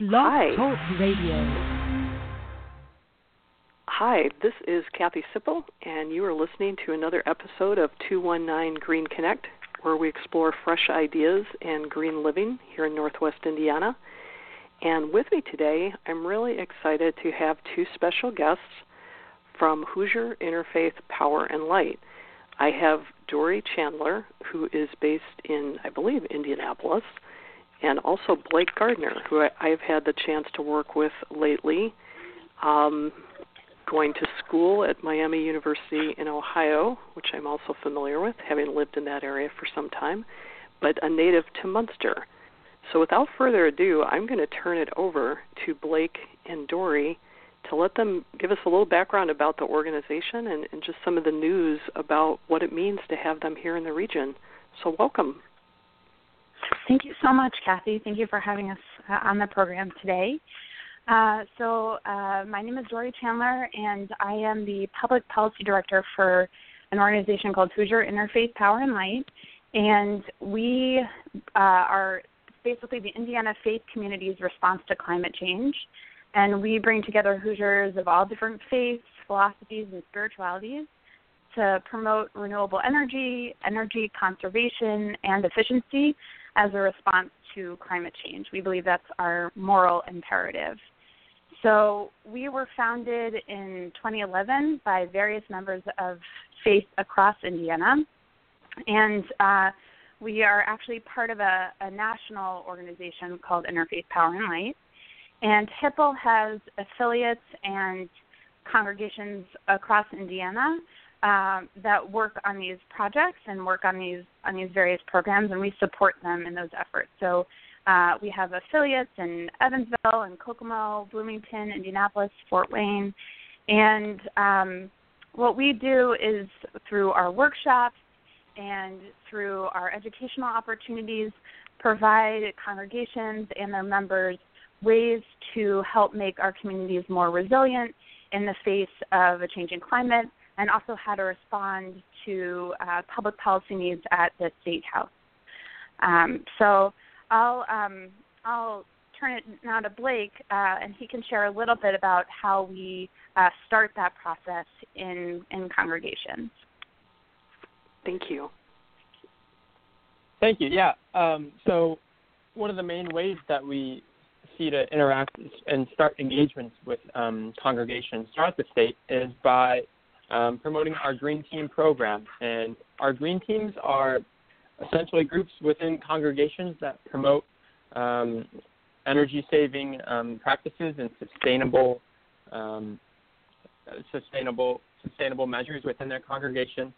Blog Hi. Talk Radio. Hi, this is Kathy Sipple, and you are listening to another episode of 219 Green Connect, where we explore fresh ideas and green living here in Northwest Indiana. And with me today, I'm really excited to have two special guests from Hoosier Interfaith Power and Light. I have Dori Chandler, who is based in, I believe, Indianapolis, and also Blake Gardiner, who I, I've had the chance to work with lately. Um, going to school at Miami University in Ohio, which I'm also familiar with, having lived in that area for some time, but a native to Munster. So without further ado, I'm going to turn it over to Blake and Dori to let them give us a little background about the organization and, and just some of the news about what it means to have them here in the region. So welcome. Thank you so much, Kathy. Thank you for having us uh, on the program today. Uh, so, uh, my name is Dori Chandler, and I am the Public Policy Director for an organization called Hoosier Interfaith Power and Light. And we uh, are basically the Indiana faith community's response to climate change. And we bring together Hoosiers of all different faiths, philosophies, and spiritualities to promote renewable energy, energy conservation, and efficiency as a response to climate change. We believe that's our moral imperative. So we were founded in 2011 by various members of faith across Indiana, and uh, we are actually part of a, a national organization called Interfaith Power and Light. And HIPL has affiliates and congregations across Indiana um, that work on these projects and work on these on these various programs, and we support them in those efforts. So uh, we have affiliates in Evansville and Kokomo, Bloomington, Indianapolis, Fort Wayne, and um, what we do is through our workshops and through our educational opportunities, provide congregations and their members ways to help make our communities more resilient in the face of a changing climate and also how to respond to uh, public policy needs at the state house. Um, so I'll um, I'll turn it now to Blake, uh, and he can share a little bit about how we uh, start that process in in congregations. Thank you. Thank you. Yeah. Um, so one of the main ways that we see to interact and start engagements with um, congregations throughout the state is by um, promoting our Green Team program. And our Green Teams are essentially groups within congregations that promote um, energy saving um, practices and sustainable um, sustainable sustainable measures within their congregation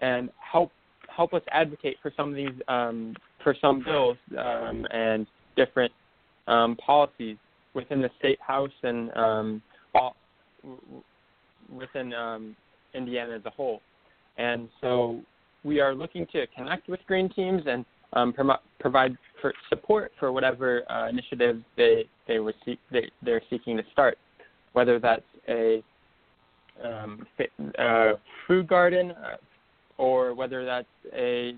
and help help us advocate for some of these um, for some bills um, and different policies within the state house and all, within um, Indiana as a whole. And so we are looking to connect with green teams and um, promo- provide for support for whatever uh, initiatives they they were seek- they, they're seeking to start, whether that's a um, uh, food garden uh, or whether that's a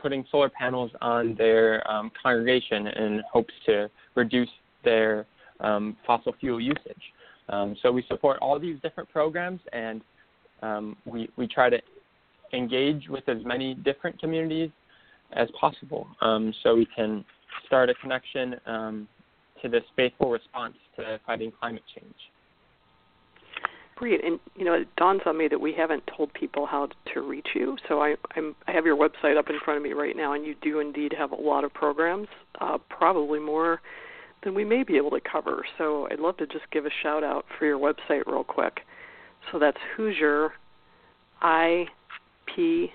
putting solar panels on their um, congregation in hopes to reduce their um, fossil fuel usage. Um, so we support all these different programs, and um, we we try to engage with as many different communities as possible, um, so we can start a connection um, to this faithful response to fighting climate change. Great, and you know it dawns on me that we haven't told people how to reach you. So I, I'm, I have your website up in front of me right now, and you do indeed have a lot of programs, uh, probably more than we may be able to cover. So I'd love to just give a shout out for your website real quick. So that's Hoosier, I P,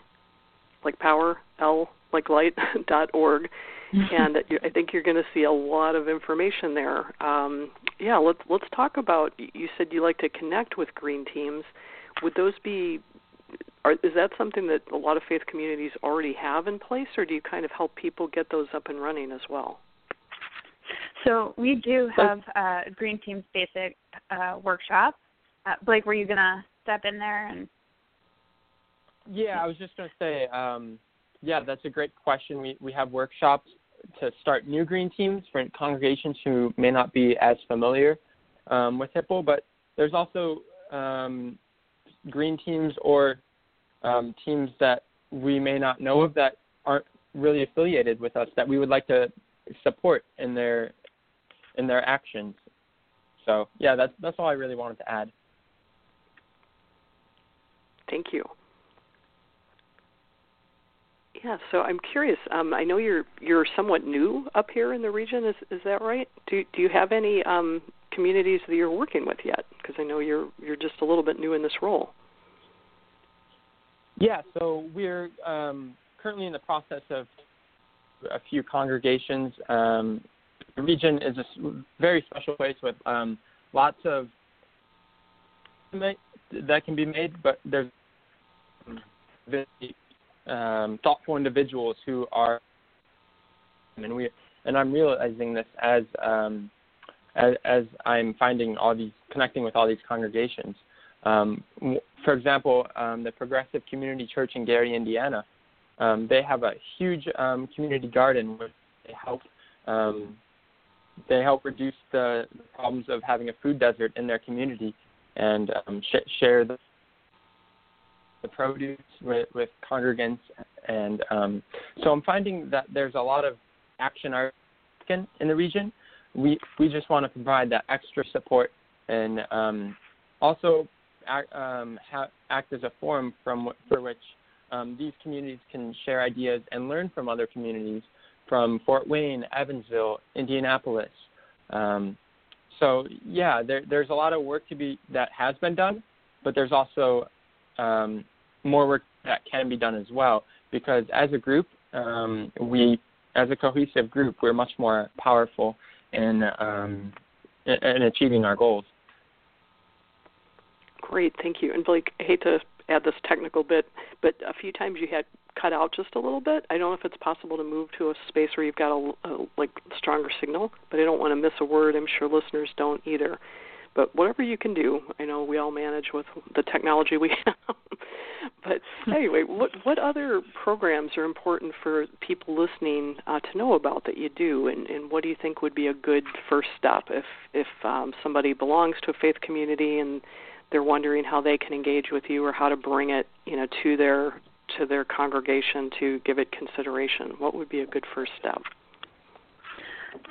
like power, L like light dot org, and I think you're going to see a lot of information there. Um, yeah, let's let's talk about. You said you like to connect with green teams. Would those be? Are, is that something that a lot of faith communities already have in place, or do you kind of help people get those up and running as well? So we do have uh, Green Team's basic uh, workshop. Uh, Blake, were you gonna step in there and? Yeah, I was just to say, um, yeah, that's a great question. We we have workshops to start new green teams for congregations who may not be as familiar um, with Hipple, but there's also um, green teams or um, teams that we may not know of that aren't really affiliated with us that we would like to support in their in their actions. So yeah, that's that's all I really wanted to add. Thank you. Yeah, so I'm curious. Um, I know you're you're somewhat new up here in the region. Is is that right? Do do you have any um, communities that you're working with yet? Because I know you're you're just a little bit new in this role. Yeah, so we're um, currently in the process of a few congregations. Um, the region is a very special place with um, lots of that can be made, but there's very um, thoughtful individuals who are, and we, and I'm realizing this as, um, as as I'm finding all these connecting with all these congregations. Um, for example, um, the Progressive Community Church in Gary, Indiana, um, they have a huge um, community garden where they help um, they help reduce the, the problems of having a food desert in their community and um, sh- share the, the produce with, with congregants. And um, so I'm finding that there's a lot of action in the region. We we just want to provide that extra support and um, also act, um, ha- act as a forum from for which um, these communities can share ideas and learn from other communities from Fort Wayne, Evansville, Indianapolis. Um, so yeah, there, there's a lot of work to be that has been done, but there's also um, more work that can be done as well. Because as a group, um, we, as a cohesive group, we're much more powerful in um, in achieving our goals. Great, thank you. And Blake, I hate to add this technical bit, but a few times you had cut out just a little bit. I don't know if it's possible to move to a space where you've got a, a like stronger signal, but I don't want to miss a word. I'm sure listeners don't either. But whatever you can do, I know we all manage with the technology we have. but anyway, what what other programs are important for people listening uh, to know about that you do, and, and what do you think would be a good first step if if um, somebody belongs to a faith community and they're wondering how they can engage with you or how to bring it, you know, to their to their congregation to give it consideration? What would be a good first step?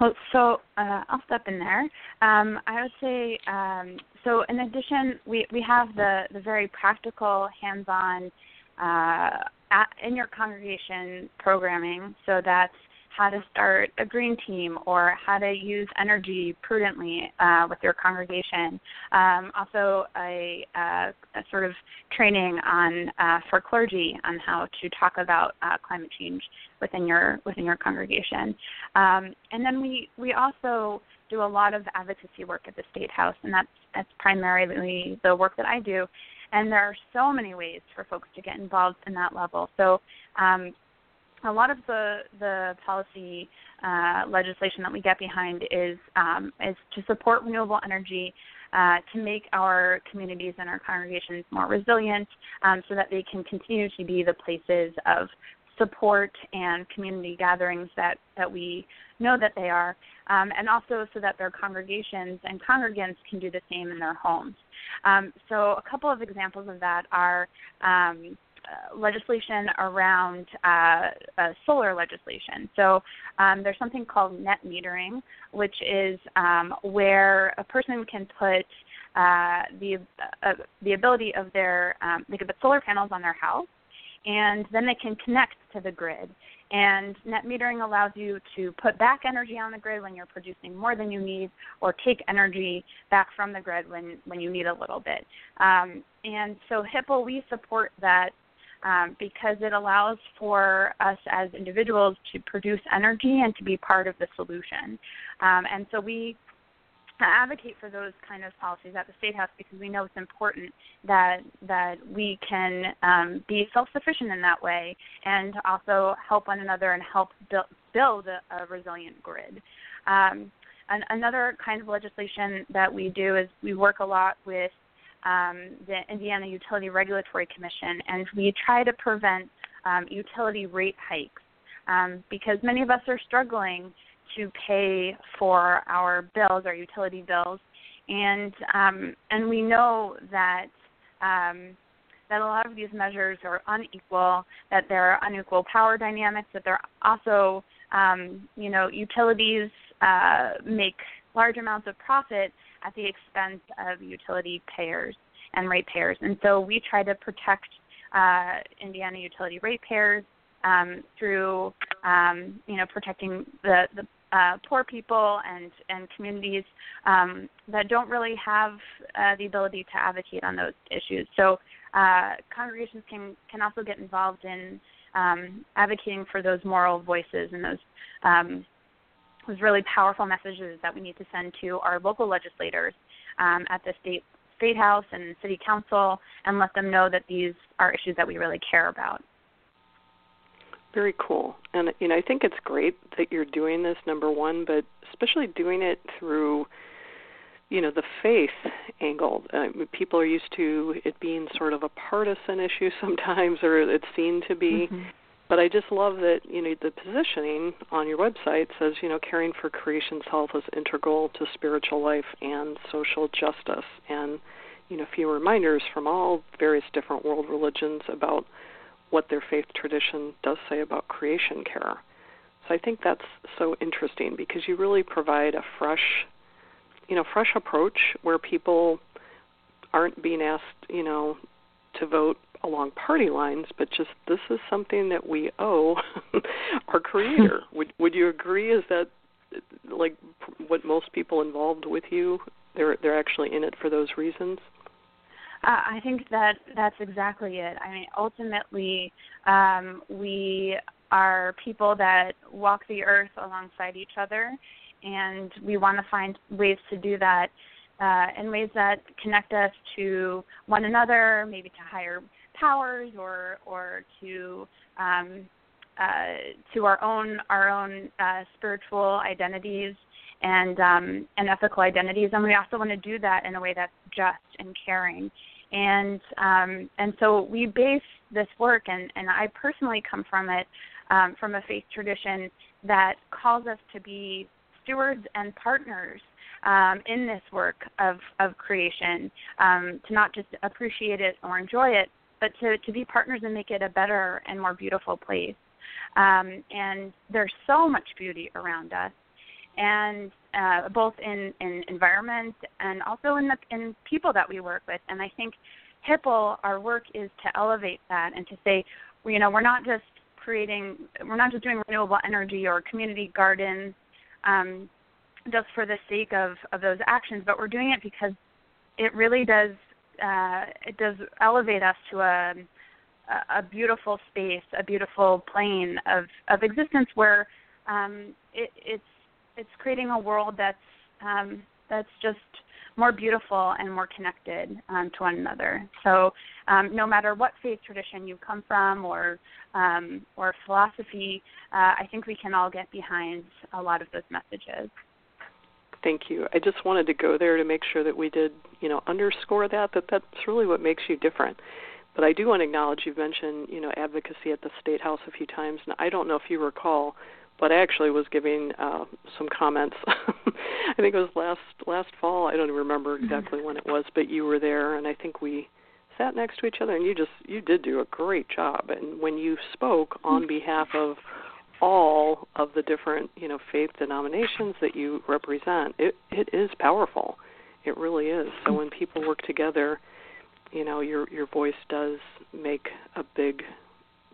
Well, so uh, I'll step in there. Um, I would say um, so. In addition, we we have the the very practical, hands-on, uh, at, in your congregation programming. So that's how to start a green team or how to use energy prudently uh, with your congregation. Um, also, a, uh, a, sort of training on uh, for clergy on how to talk about uh, climate change within your within your congregation. Um, and then we we also do a lot of advocacy work at the state house, and that's that's primarily the work that I do. And there are so many ways for folks to get involved in that level. So um, a lot of the the policy uh, legislation that we get behind is um, is to support renewable energy, uh, to make our communities and our congregations more resilient, um, so that they can continue to be the places of support and community gatherings that that we know that they are, um, and also so that their congregations and congregants can do the same in their homes. Um, so a couple of examples of that are um, legislation around uh, uh, solar legislation. So um, there's something called net metering, which is um, where a person can put uh, the uh, the ability of their um, they can put solar panels on their house, and then they can connect to the grid. And net metering allows you to put back energy on the grid when you're producing more than you need, or take energy back from the grid when when you need a little bit. Um, and so Hipple, we support that um, because it allows for us as individuals to produce energy and to be part of the solution. Um, and so we advocate for those kind of policies at the state house because we know it's important that that we can um, be self-sufficient in that way and also help one another and help build, build a, a resilient grid. Um, and another kind of legislation that we do is we work a lot with um, the Indiana Utility Regulatory Commission, and we try to prevent um, utility rate hikes um, because many of us are struggling to pay for our bills, our utility bills, and um, and we know that um, that a lot of these measures are unequal, that there are unequal power dynamics, that there are also um, you know utilities uh, make large amounts of profit at the expense of utility payers and ratepayers, and so we try to protect uh, Indiana utility ratepayers um, through um, you know protecting the, the uh, poor people and and communities um, that don't really have uh, the ability to advocate on those issues. So uh, congregations can can also get involved in um, advocating for those moral voices and those um, those really powerful messages that we need to send to our local legislators um, at the state state house and city council, and let them know that these are issues that we really care about. Very cool. And you know, I think it's great that you're doing this number 1, but especially doing it through you know the faith angle. Uh, people are used to it being sort of a partisan issue sometimes, or it's seen to be. Mm-hmm. But I just love that you know the positioning on your website says you know caring for creation's health is integral to spiritual life and social justice, and you know a few reminders from all various different world religions about what their faith tradition does say about creation care. So I think that's so interesting because you really provide a fresh, you know, fresh approach where people aren't being asked, you know, to vote along party lines, but just this is something that we owe our creator. would would you agree is that like what most people involved with you they're they're actually in it for those reasons? Uh, I think that that's exactly it. I mean, ultimately, um, we are people that walk the earth alongside each other, and we want to find ways to do that uh, in ways that connect us to one another, maybe to higher powers or or to um, uh, to our own our own uh, spiritual identities and um, and ethical identities, and we also want to do that in a way that's just and caring. And um, and so we base this work, and and I personally come from it um, from a faith tradition that calls us to be stewards and partners um, in this work of of creation, um, to not just appreciate it or enjoy it, but to to be partners and make it a better and more beautiful place. Um, and there's so much beauty around us, and uh, both in, in environment and also in the in people that we work with. And I think Hipple, our work is to elevate that and to say, you know, we're not just creating, we're not just doing renewable energy or community gardens um, just for the sake of of those actions, but we're doing it because it really does uh, it does elevate us to a a beautiful space, a beautiful plane of of existence where um, it, it's it's creating a world that's um, that's just more beautiful and more connected um, to one another. So, um, no matter what faith tradition you come from or um, or philosophy, uh, I think we can all get behind a lot of those messages. Thank you. I just wanted to go there to make sure that we did, you know, underscore that that that's really what makes you different. But I do want to acknowledge you've mentioned, you know, advocacy at the state house a few times, and I don't know if you recall but I actually was giving uh, some comments. I think it was last last fall. I don't even remember mm-hmm. exactly when it was, but you were there, and I think we sat next to each other, and you just you did do a great job. And when you spoke on mm-hmm. behalf of all of the different you know faith denominations that you represent, it it is powerful. It really is. So when people work together, you know your your voice does make a big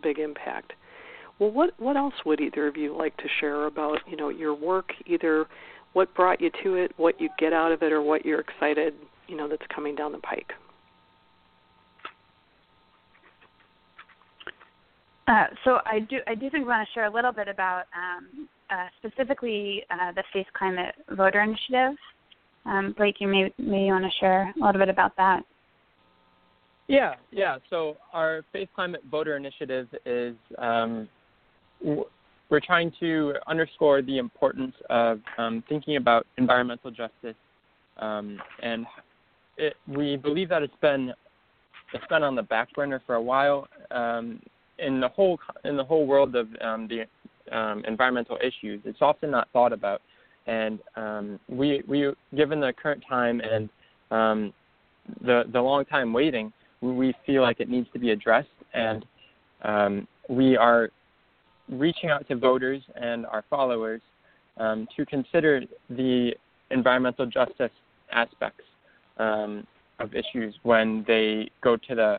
big impact. Well, what what else would either of you like to share about you know your work? Either what brought you to it, what you get out of it, or what you're excited you know that's coming down the pike. Uh, so I do I do think we want to share a little bit about um, uh, specifically uh, the Faith Climate Voter Initiative. Um, Blake, you may may want to share a little bit about that. Yeah, yeah. So our Faith Climate Voter Initiative is um, we're trying to underscore the importance of um, thinking about environmental justice, um, and it, we believe that it's been it's been on the back burner for a while um, in the whole in the whole world of um, the um, environmental issues. It's often not thought about, and um, we we given the current time and um, the the long time waiting, we feel like it needs to be addressed, and um, we are reaching out to voters and our followers um, to consider the environmental justice aspects um, of issues when they go to the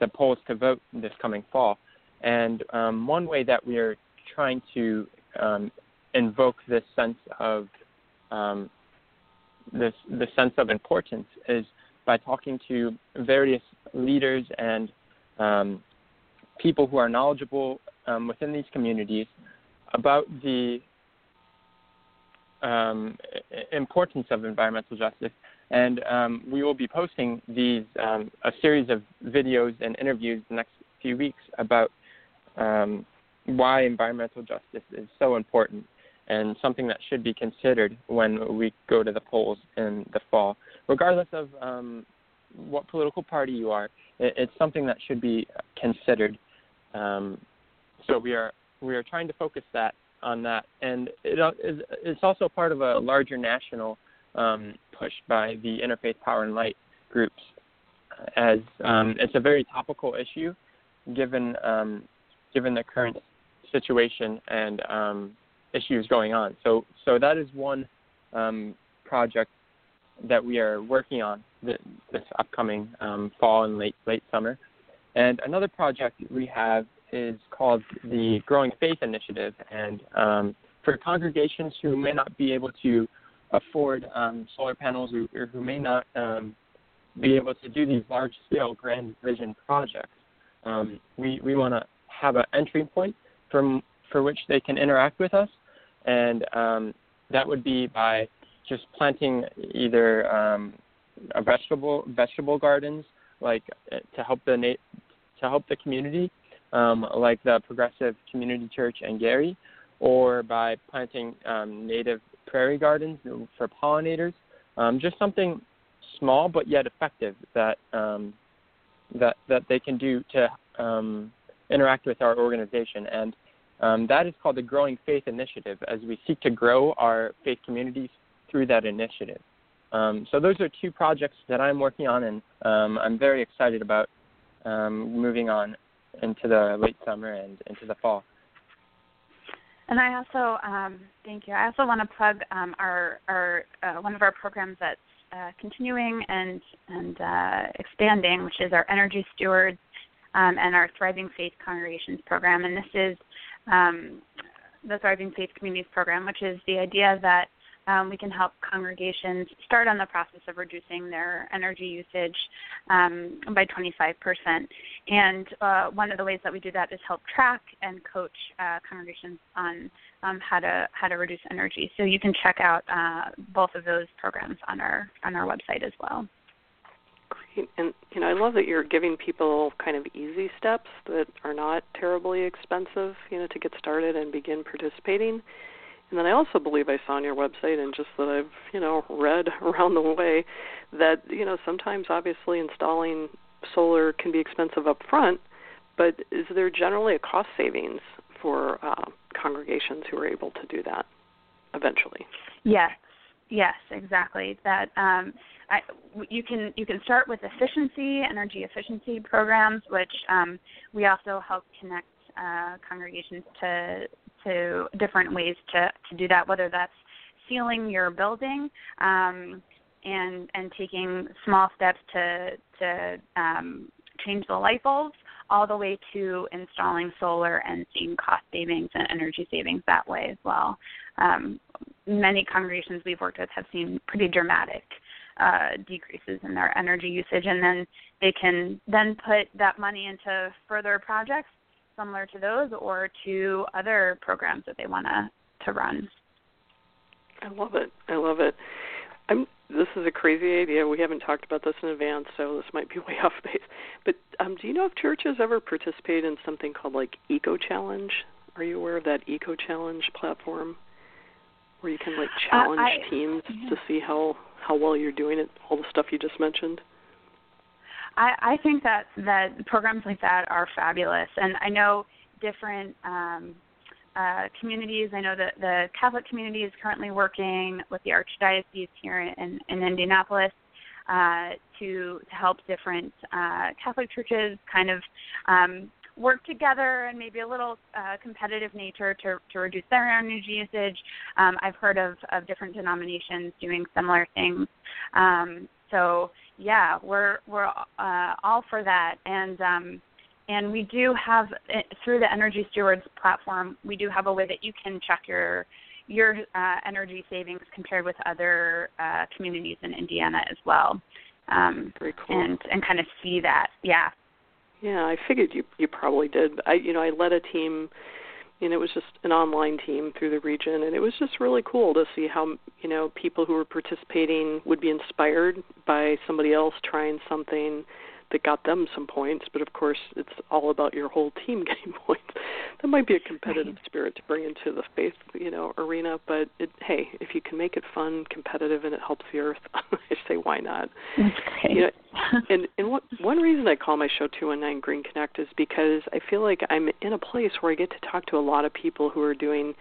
the polls to vote this coming fall. And um, one way that we are trying to um, invoke this sense of um, this the sense of importance is by talking to various leaders and um, people who are knowledgeable um, within these communities about the um, importance of environmental justice. And we will be posting these a series of videos and interviews the next few weeks about um, why environmental justice is so important and something that should be considered when we go to the polls in the fall, regardless of um, what political party you are. It, it's something that should be considered. Um, so we are we are trying to focus that on that, and it is it's also part of a larger national um, push by the Interfaith Power and Light groups, as um, it's a very topical issue, given um, given the current situation and um, issues going on. So so that is one um, project that we are working on this, upcoming um, fall and late late summer. And another project we have is called the Growing Faith Initiative, and um, for congregations who may not be able to afford um, solar panels or, or, who may not um, be able to do these large-scale grand vision projects, we we want to have an entry point from for which they can interact with us, and um, that would be by just planting either um, a vegetable vegetable gardens like uh, to help the na- to help the community, um, like the Progressive Community Church and Gary, or by planting um, native prairie gardens for pollinators. Um, just something small but yet effective that um, that that they can do to um, interact with our organization, and um, that is called the Growing Faith Initiative, as we seek to grow our faith communities through that initiative. Um, so those are two projects that I'm working on, and um, I'm very excited about um, moving on into the late summer and into the fall. And I also um, thank you. I also want to plug um, our our uh, one of our programs that's uh, continuing and and uh, expanding, which is our Energy Stewards um, and our Thriving Faith Congregations program. And this is um, the Thriving Faith Communities program, which is the idea that um, we can help congregations start on the process of reducing their energy usage um, by 25%. And uh, one of the ways that we do that is help track and coach uh, congregations on um, how to how to reduce energy. So you can check out uh, both of those programs on our on our website as well. And you know I love that you're giving people kind of easy steps that are not terribly expensive, you know, to get started and begin participating and then I also believe I saw on your website and just that I've, you know, read around the way that, you know, sometimes obviously installing solar can be expensive up front, but is there generally a cost savings for uh, congregations who are able to do that eventually? Yes. Yes, exactly. That um, I, you can you can start with efficiency, energy efficiency programs, which um, we also help connect uh, congregations to to different ways to to do that, whether that's sealing your building um, and and taking small steps to to um, change the light bulbs, all the way to installing solar and seeing cost savings and energy savings that way as well. Um, many congregations we've worked with have seen pretty dramatic uh, decreases in their energy usage, and then they can then put that money into further projects similar to those or to other programs that they want to to run. I love it. I love it. I'm this is a crazy idea. We haven't talked about this in advance, so this might be way off base. But um, do you know if churches ever participate in something called like Eco Challenge? Are you aware of that Eco Challenge platform, where you can like challenge uh, I, teams yeah. to see how how well you're doing it? All the stuff you just mentioned. I, I think that that programs like that are fabulous, and I know different um, uh, communities. I know that the Catholic community is currently working with the Archdiocese here in, in Indianapolis uh, to to help different uh, Catholic churches kind of um, work together and maybe a little uh, competitive nature to, to reduce their energy usage. Um, I've heard of, of different denominations doing similar things. Um, so yeah, we're we're uh, all for that, and um, and we do have eh, through the Energy Stewards platform, we do have a way that you can check your your uh, energy savings compared with other uh, communities in Indiana as well. Um, Very cool. And and kind of see that, yeah. Yeah, I figured you you probably did. I you know I led a team, and it was just an online team through the region, and it was just really cool to see how you know people who were participating would be inspired by somebody else trying something that got them some points, but of course it's all about your whole team getting points. That might be a competitive right. spirit to bring into the faith, you know, arena, but it, hey, if you can make it fun, competitive, and it helps the earth, I say why not? That's great. You know, and and what one reason I call my show 219 Green Connect is because I feel like I'm in a place where I get to talk to a lot of people who are doing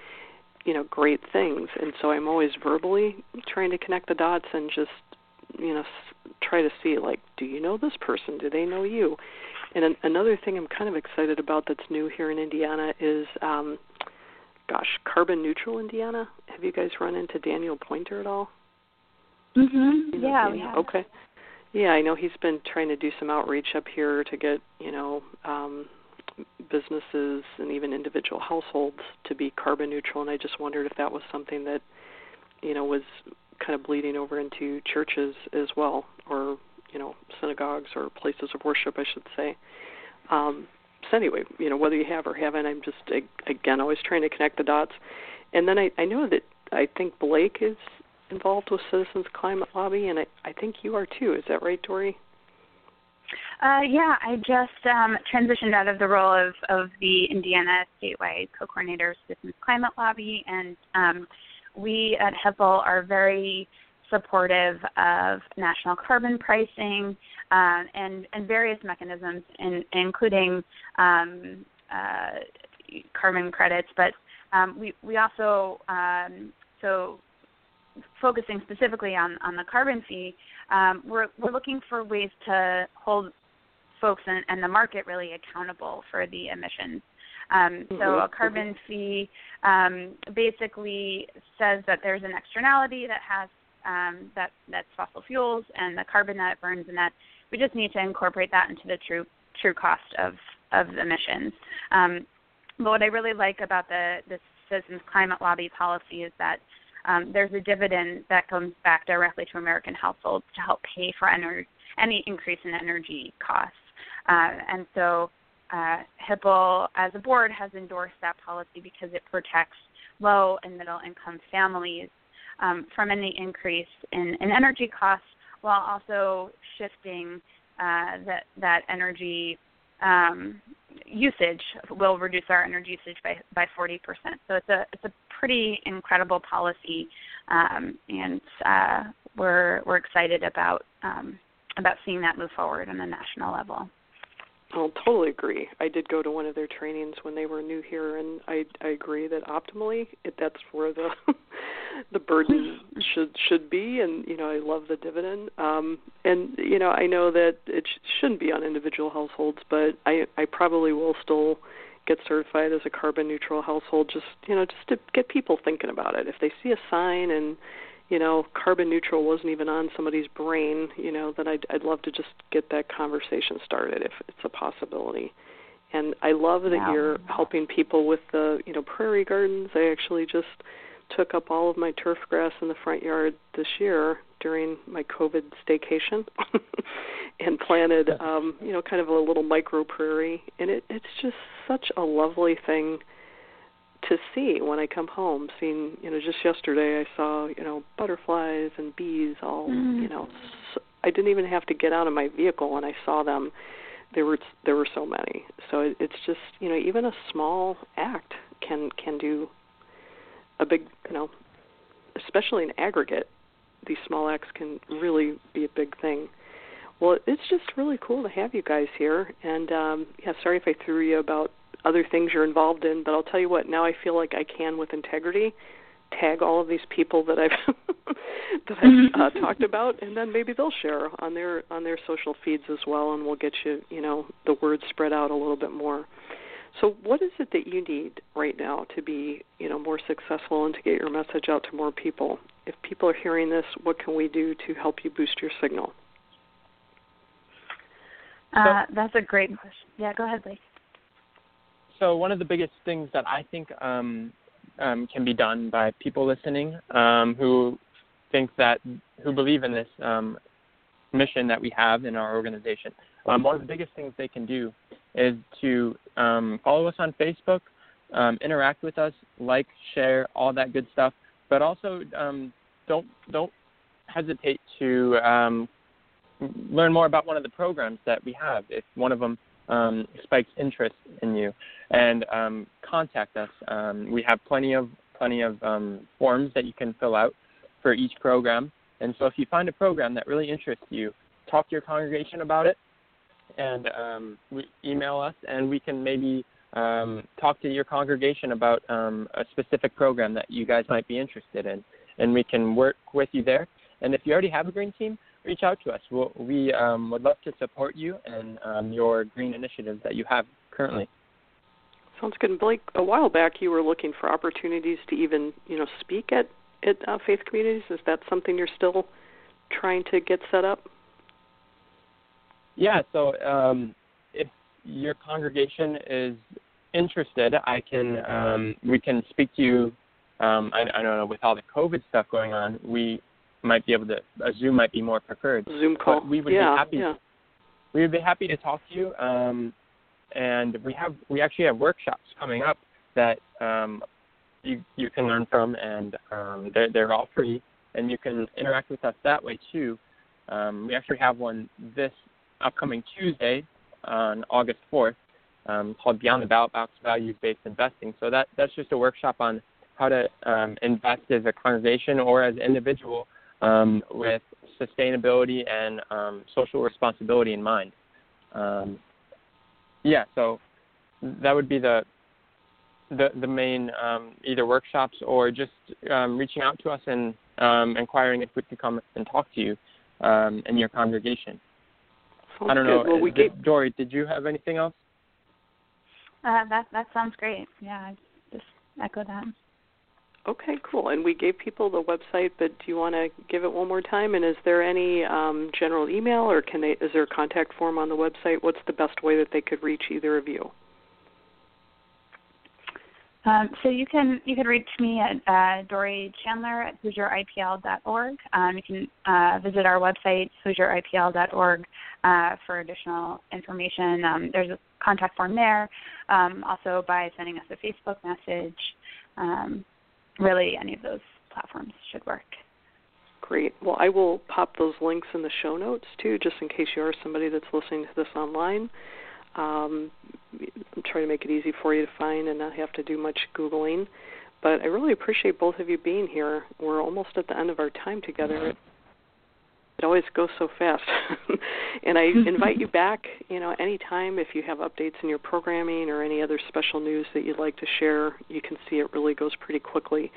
you know great things and so i'm always verbally trying to connect the dots and just you know try to see like do you know this person? Do they know you? And an, another thing i'm kind of excited about that's new here in indiana is um gosh carbon neutral indiana. Have you guys run into daniel Poynter at all? Mhm you know, yeah okay. Yeah i know he's been trying to do some outreach up here to get you know um businesses and even individual households to be carbon neutral and i just wondered if that was something that you know was kind of bleeding over into churches as well, or you know synagogues or places of worship, I should say. Um, so anyway, you know whether you have or haven't, I'm just again always trying to connect the dots. And then I, I know that I think Blake is involved with Citizens Climate Lobby, and I, I think you are too. Is that right, Dori? Uh, yeah, I just um, transitioned out of the role of, of the Indiana statewide co-coordinator of Citizens Climate Lobby, and um, we at HIPL are very supportive of national carbon pricing uh, and, and various mechanisms, in, including um, uh, carbon credits. But um, we, we also, um, so focusing specifically on, on the carbon fee, um, we're, we're looking for ways to hold folks and, and the market really accountable for the emissions um, so mm-hmm. a carbon fee um, basically says that there's an externality that has um, that that's fossil fuels and the carbon that it burns, and that we just need to incorporate that into the true true cost of of emissions. Um, but what I really like about the the Citizens Climate Lobby policy is that um, there's a dividend that comes back directly to American households to help pay for ener- any increase in energy costs. Uh, and so uh, HIPL as a board has endorsed that policy because it protects low and middle income families um, from any increase in, in, energy costs while also shifting uh, that, that energy um, usage will reduce our energy usage by, by 40%. So it's a, it's a pretty incredible policy, um, and uh, we're, we're excited about, um, about seeing that move forward on a national level. I'll totally agree. I did go to one of their trainings when they were new here, and I I agree that optimally it, that's where the the burden should should be. And you know, I love the dividend. Um, and you know, I know that it sh- shouldn't be on individual households, but I I probably will still get certified as a carbon neutral household. Just you know, just to get people thinking about it. If they see a sign and you know, carbon neutral wasn't even on somebody's brain, you know, then I'd I'd love to just get that conversation started if it's a possibility. And I love that you're helping people with the, you know, prairie gardens. I actually just took up all of my turf grass in the front yard this year during my COVID staycation and planted um, you know, kind of a little micro prairie and it it's just such a lovely thing to see when I come home. Seeing, you know, just yesterday I saw, you know, butterflies and bees all, mm. you know, so I didn't even have to get out of my vehicle when I saw them. There were there were so many. So it, it's just, you know, even a small act can can do a big, you know, especially in aggregate. These small acts can really be a big thing. Well, it's just really cool to have you guys here. And um, yeah, sorry if I threw you about other things you're involved in. But I'll tell you what, now I feel like I can with integrity tag all of these people that I've that I've uh, talked about, and then maybe they'll share on their on their social feeds as well, and we'll get you you know the word spread out a little bit more. So, what is it that you need right now to be you know more successful and to get your message out to more people? If people are hearing this, what can we do to help you boost your signal? Uh, that's a great question. Yeah, go ahead, Blake. So one of the biggest things that I think um, um, can be done by people listening um, who think that who believe in this um, mission that we have in our organization. Um, one of the biggest things they can do is to um, follow us on Facebook, interact with us, like, share, all that good stuff. But also, don't don't hesitate to learn more about one of the programs that we have. If one of them um, spikes interest in you, and um, contact us. Um, we have plenty of plenty of um, forms that you can fill out for each program. And so, if you find a program that really interests you, talk to your congregation about it, and um, we email us, and we can maybe um, talk to your congregation about a specific program that you guys might be interested in, and we can work with you there. And if you already have a green team, reach out to us. We'll, we um, would love to support you and um, your green initiatives that you have currently. Sounds good. Blake, a while back you were looking for opportunities to even, you know, speak at at uh, faith communities. Is that something you're still trying to get set up? Yeah. So um, if your congregation is interested, I can um, we can speak to you. Um, I, I don't know with all the COVID stuff going on, we might be able to a Zoom might be more preferred. Zoom call. But we would yeah, be happy. Yeah. We would be happy to talk to you. Um, and we have we actually have workshops coming up that um, you you can learn from, and um, they're they're all free, and you can interact with us that way too. Um, we actually have one this upcoming Tuesday on August 4th um, called Beyond the Ballot Box Values Based Investing. So that that's just a workshop on how to um, invest as a congregation or as an individual um, with sustainability and um, social responsibility in mind. Um, yeah, so that would be the the the main um, either workshops or just um, reaching out to us and um, inquiring if we could come and talk to you um, in your congregation. Sounds I don't good. know, Well, we did, gave, Dori, did you have anything else? Uh, that that sounds great. Yeah, I just echo that. Okay, cool. And we gave people the website, but do you want to give it one more time? And is there any um, general email, or can they? Is there a contact form on the website? What's the best way that they could reach either of you? Um, so you can you can reach me at uh, Dori Chandler at HoosierIPL.org. Um, you can uh, visit our website HoosierIPL.org uh, for additional information. Um, there's a contact form there. Um, also by sending us a Facebook message. Really, any of those platforms should work. Great. Well, I will pop those links in the show notes too, just in case you are somebody that's listening to this online. Um, I'm trying to make it easy for you to find and not have to do much Googling. But I really appreciate both of you being here. We're almost at the end of our time together. It, it always goes so fast. and I invite you back, you know, anytime if you have updates in your programming or any other special news that you'd like to share. You can see it really goes pretty quickly.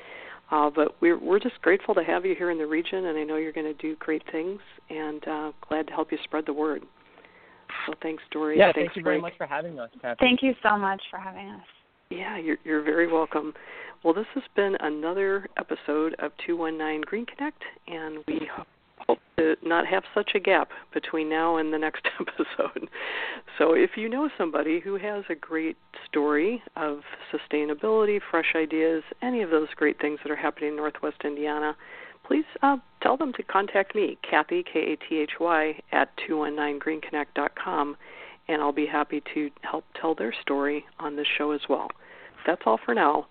Uh, but we're we're just grateful to have you here in the region, and I know you're going to do great things, and uh, glad to help you spread the word. So thanks, Dori. Yeah, thanks, thank you very much for having us, Kathy. Thank you so much for having us. Yeah, you're you're very welcome. Well, this has been another episode of 219 Green Connect, and we hope to not have such a gap between now and the next episode. So, if you know somebody who has a great story of sustainability, fresh ideas, any of those great things that are happening in Northwest Indiana, please uh, tell them to contact me, Kathy, K A T H Y, at 219greenconnect.com, and I'll be happy to help tell their story on this show as well. That's all for now.